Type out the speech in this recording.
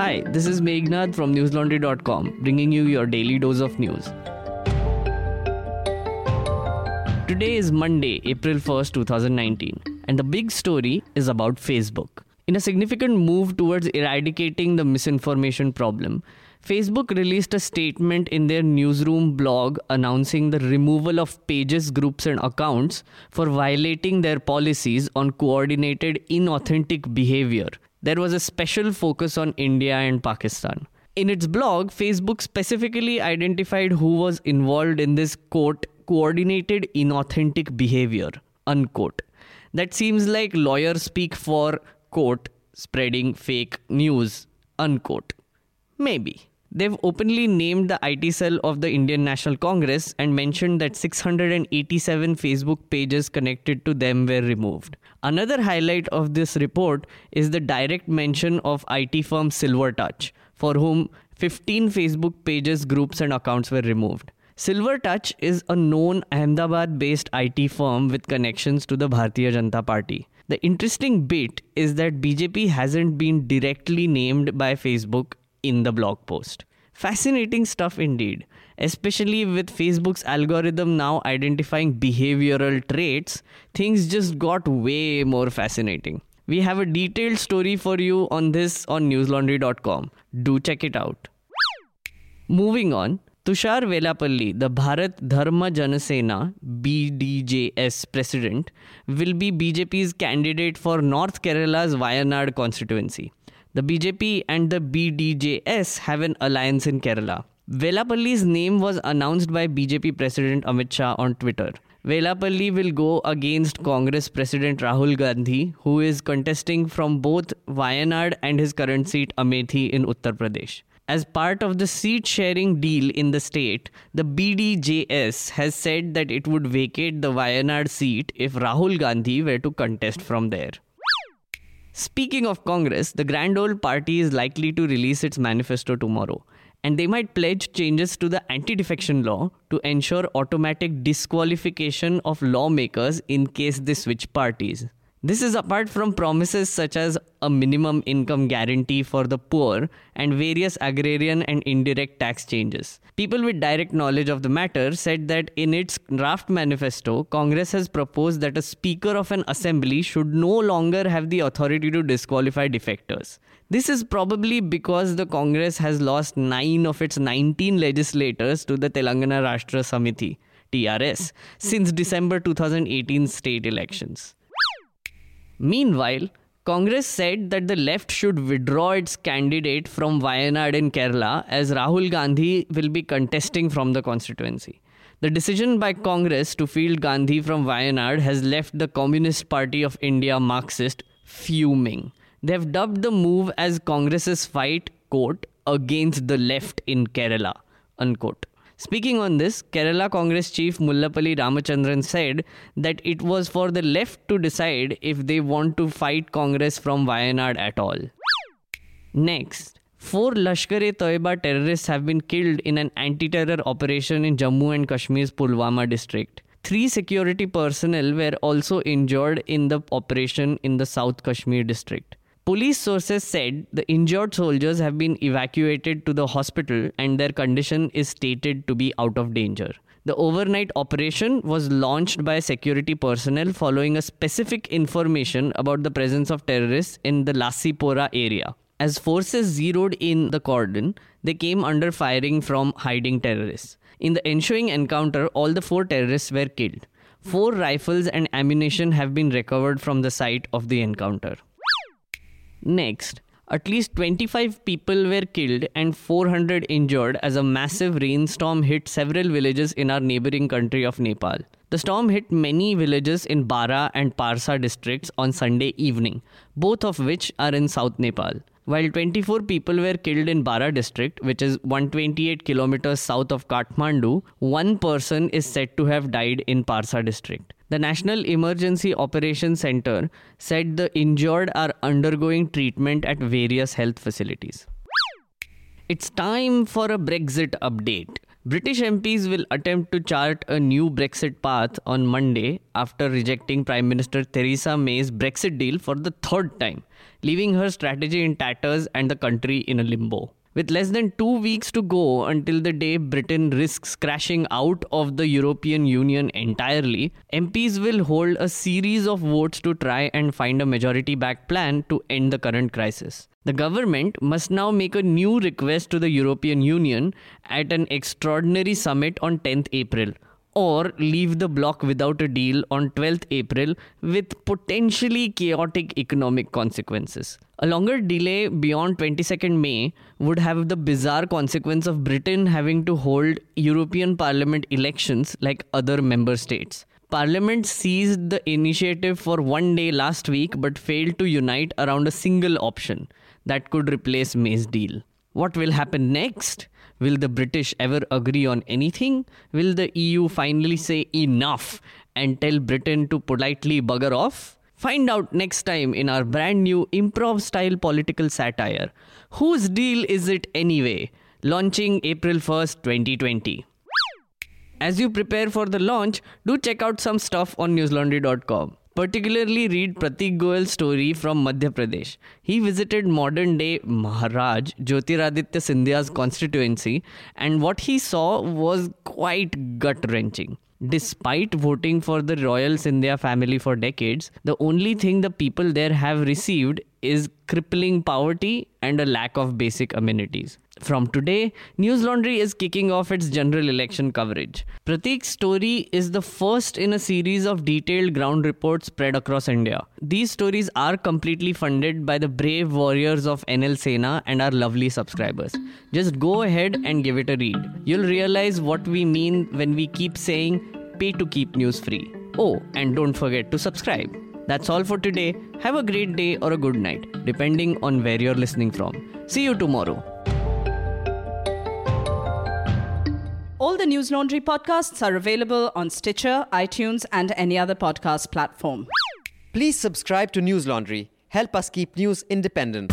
Hi, this is Meghnad from newslaundry.com, bringing you your daily dose of news. Today is Monday, April 1st, 2019, and the big story is about Facebook. In a significant move towards eradicating the misinformation problem, Facebook released a statement in their newsroom blog announcing the removal of pages, groups, and accounts for violating their policies on coordinated inauthentic behavior. There was a special focus on India and Pakistan. In its blog, Facebook specifically identified who was involved in this quote coordinated inauthentic behavior unquote. That seems like lawyers speak for quote spreading fake news unquote. Maybe. They've openly named the IT cell of the Indian National Congress and mentioned that 687 Facebook pages connected to them were removed. Another highlight of this report is the direct mention of IT firm Silvertouch, for whom 15 Facebook pages, groups, and accounts were removed. Silvertouch is a known Ahmedabad based IT firm with connections to the Bharatiya Janata Party. The interesting bit is that BJP hasn't been directly named by Facebook in the blog post. Fascinating stuff indeed, especially with Facebook's algorithm now identifying behavioral traits, things just got way more fascinating. We have a detailed story for you on this on newslaundry.com. Do check it out. Moving on, Tushar Vellappally, the Bharat Dharma Janasena BDJS president, will be BJP's candidate for North Kerala's Wayanad constituency. The BJP and the BDJS have an alliance in Kerala. Vellappally's name was announced by BJP President Amit Shah on Twitter. Vellappally will go against Congress President Rahul Gandhi, who is contesting from both Wayanad and his current seat Amethi in Uttar Pradesh. As part of the seat sharing deal in the state, the BDJS has said that it would vacate the Wayanad seat if Rahul Gandhi were to contest from there. Speaking of Congress, the grand old party is likely to release its manifesto tomorrow, and they might pledge changes to the anti defection law to ensure automatic disqualification of lawmakers in case they switch parties. This is apart from promises such as a minimum income guarantee for the poor and various agrarian and indirect tax changes. People with direct knowledge of the matter said that in its draft manifesto, Congress has proposed that a Speaker of an assembly should no longer have the authority to disqualify defectors. This is probably because the Congress has lost 9 of its 19 legislators to the Telangana Rashtra Samiti. TRS since December 2018 state elections. Meanwhile, Congress said that the left should withdraw its candidate from Wayanad in Kerala as Rahul Gandhi will be contesting from the constituency. The decision by Congress to field Gandhi from Wayanad has left the Communist Party of India Marxist fuming. They have dubbed the move as Congress's fight, quote, against the left in Kerala, unquote. Speaking on this, Kerala Congress chief Mullappally Ramachandran said that it was for the left to decide if they want to fight Congress from Wayanad at all. Next, four Lashkar-e-Toiba terrorists have been killed in an anti-terror operation in Jammu and Kashmir's Pulwama district. Three security personnel were also injured in the operation in the South Kashmir district. Police sources said the injured soldiers have been evacuated to the hospital and their condition is stated to be out of danger. The overnight operation was launched by security personnel following a specific information about the presence of terrorists in the Lassipora area. As forces zeroed in the cordon, they came under firing from hiding terrorists. In the ensuing encounter, all the four terrorists were killed. Four rifles and ammunition have been recovered from the site of the encounter. Next, at least 25 people were killed and 400 injured as a massive rainstorm hit several villages in our neighboring country of Nepal. The storm hit many villages in Bara and Parsa districts on Sunday evening, both of which are in South Nepal. While 24 people were killed in Bara district, which is 128 kilometers south of Kathmandu, one person is said to have died in Parsa district. The National Emergency Operations Center said the injured are undergoing treatment at various health facilities. It's time for a Brexit update. British MPs will attempt to chart a new Brexit path on Monday after rejecting Prime Minister Theresa May's Brexit deal for the third time, leaving her strategy in tatters and the country in a limbo. With less than two weeks to go until the day Britain risks crashing out of the European Union entirely, MPs will hold a series of votes to try and find a majority backed plan to end the current crisis. The government must now make a new request to the European Union at an extraordinary summit on 10th April or leave the bloc without a deal on 12th April with potentially chaotic economic consequences. A longer delay beyond 22nd May would have the bizarre consequence of Britain having to hold European Parliament elections like other member states. Parliament seized the initiative for one day last week but failed to unite around a single option that could replace May's deal. What will happen next? Will the British ever agree on anything? Will the EU finally say enough and tell Britain to politely bugger off? Find out next time in our brand new improv style political satire. Whose deal is it anyway? Launching April 1st, 2020. As you prepare for the launch, do check out some stuff on newslaundry.com. Particularly read Prateek Goyal's story from Madhya Pradesh. He visited modern day Maharaj Jyotiraditya Scindia's constituency, and what he saw was quite gut wrenching. Despite voting for the royal Scindia family for decades, the only thing the people there have received is crippling poverty and a lack of basic amenities. From today, News Laundry is kicking off its general election coverage. Prateek's story is the first in a series of detailed ground reports spread across India. These stories are completely funded by the brave warriors of NL Sena and our lovely subscribers. Just go ahead and give it a read. You'll realize what we mean when we keep saying pay to keep news free. Oh, and don't forget to subscribe. That's all for today. Have a great day or a good night, depending on where you're listening from. See you tomorrow. All the News Laundry podcasts are available on Stitcher, iTunes, and any other podcast platform. Please subscribe to News Laundry. Help us keep news independent.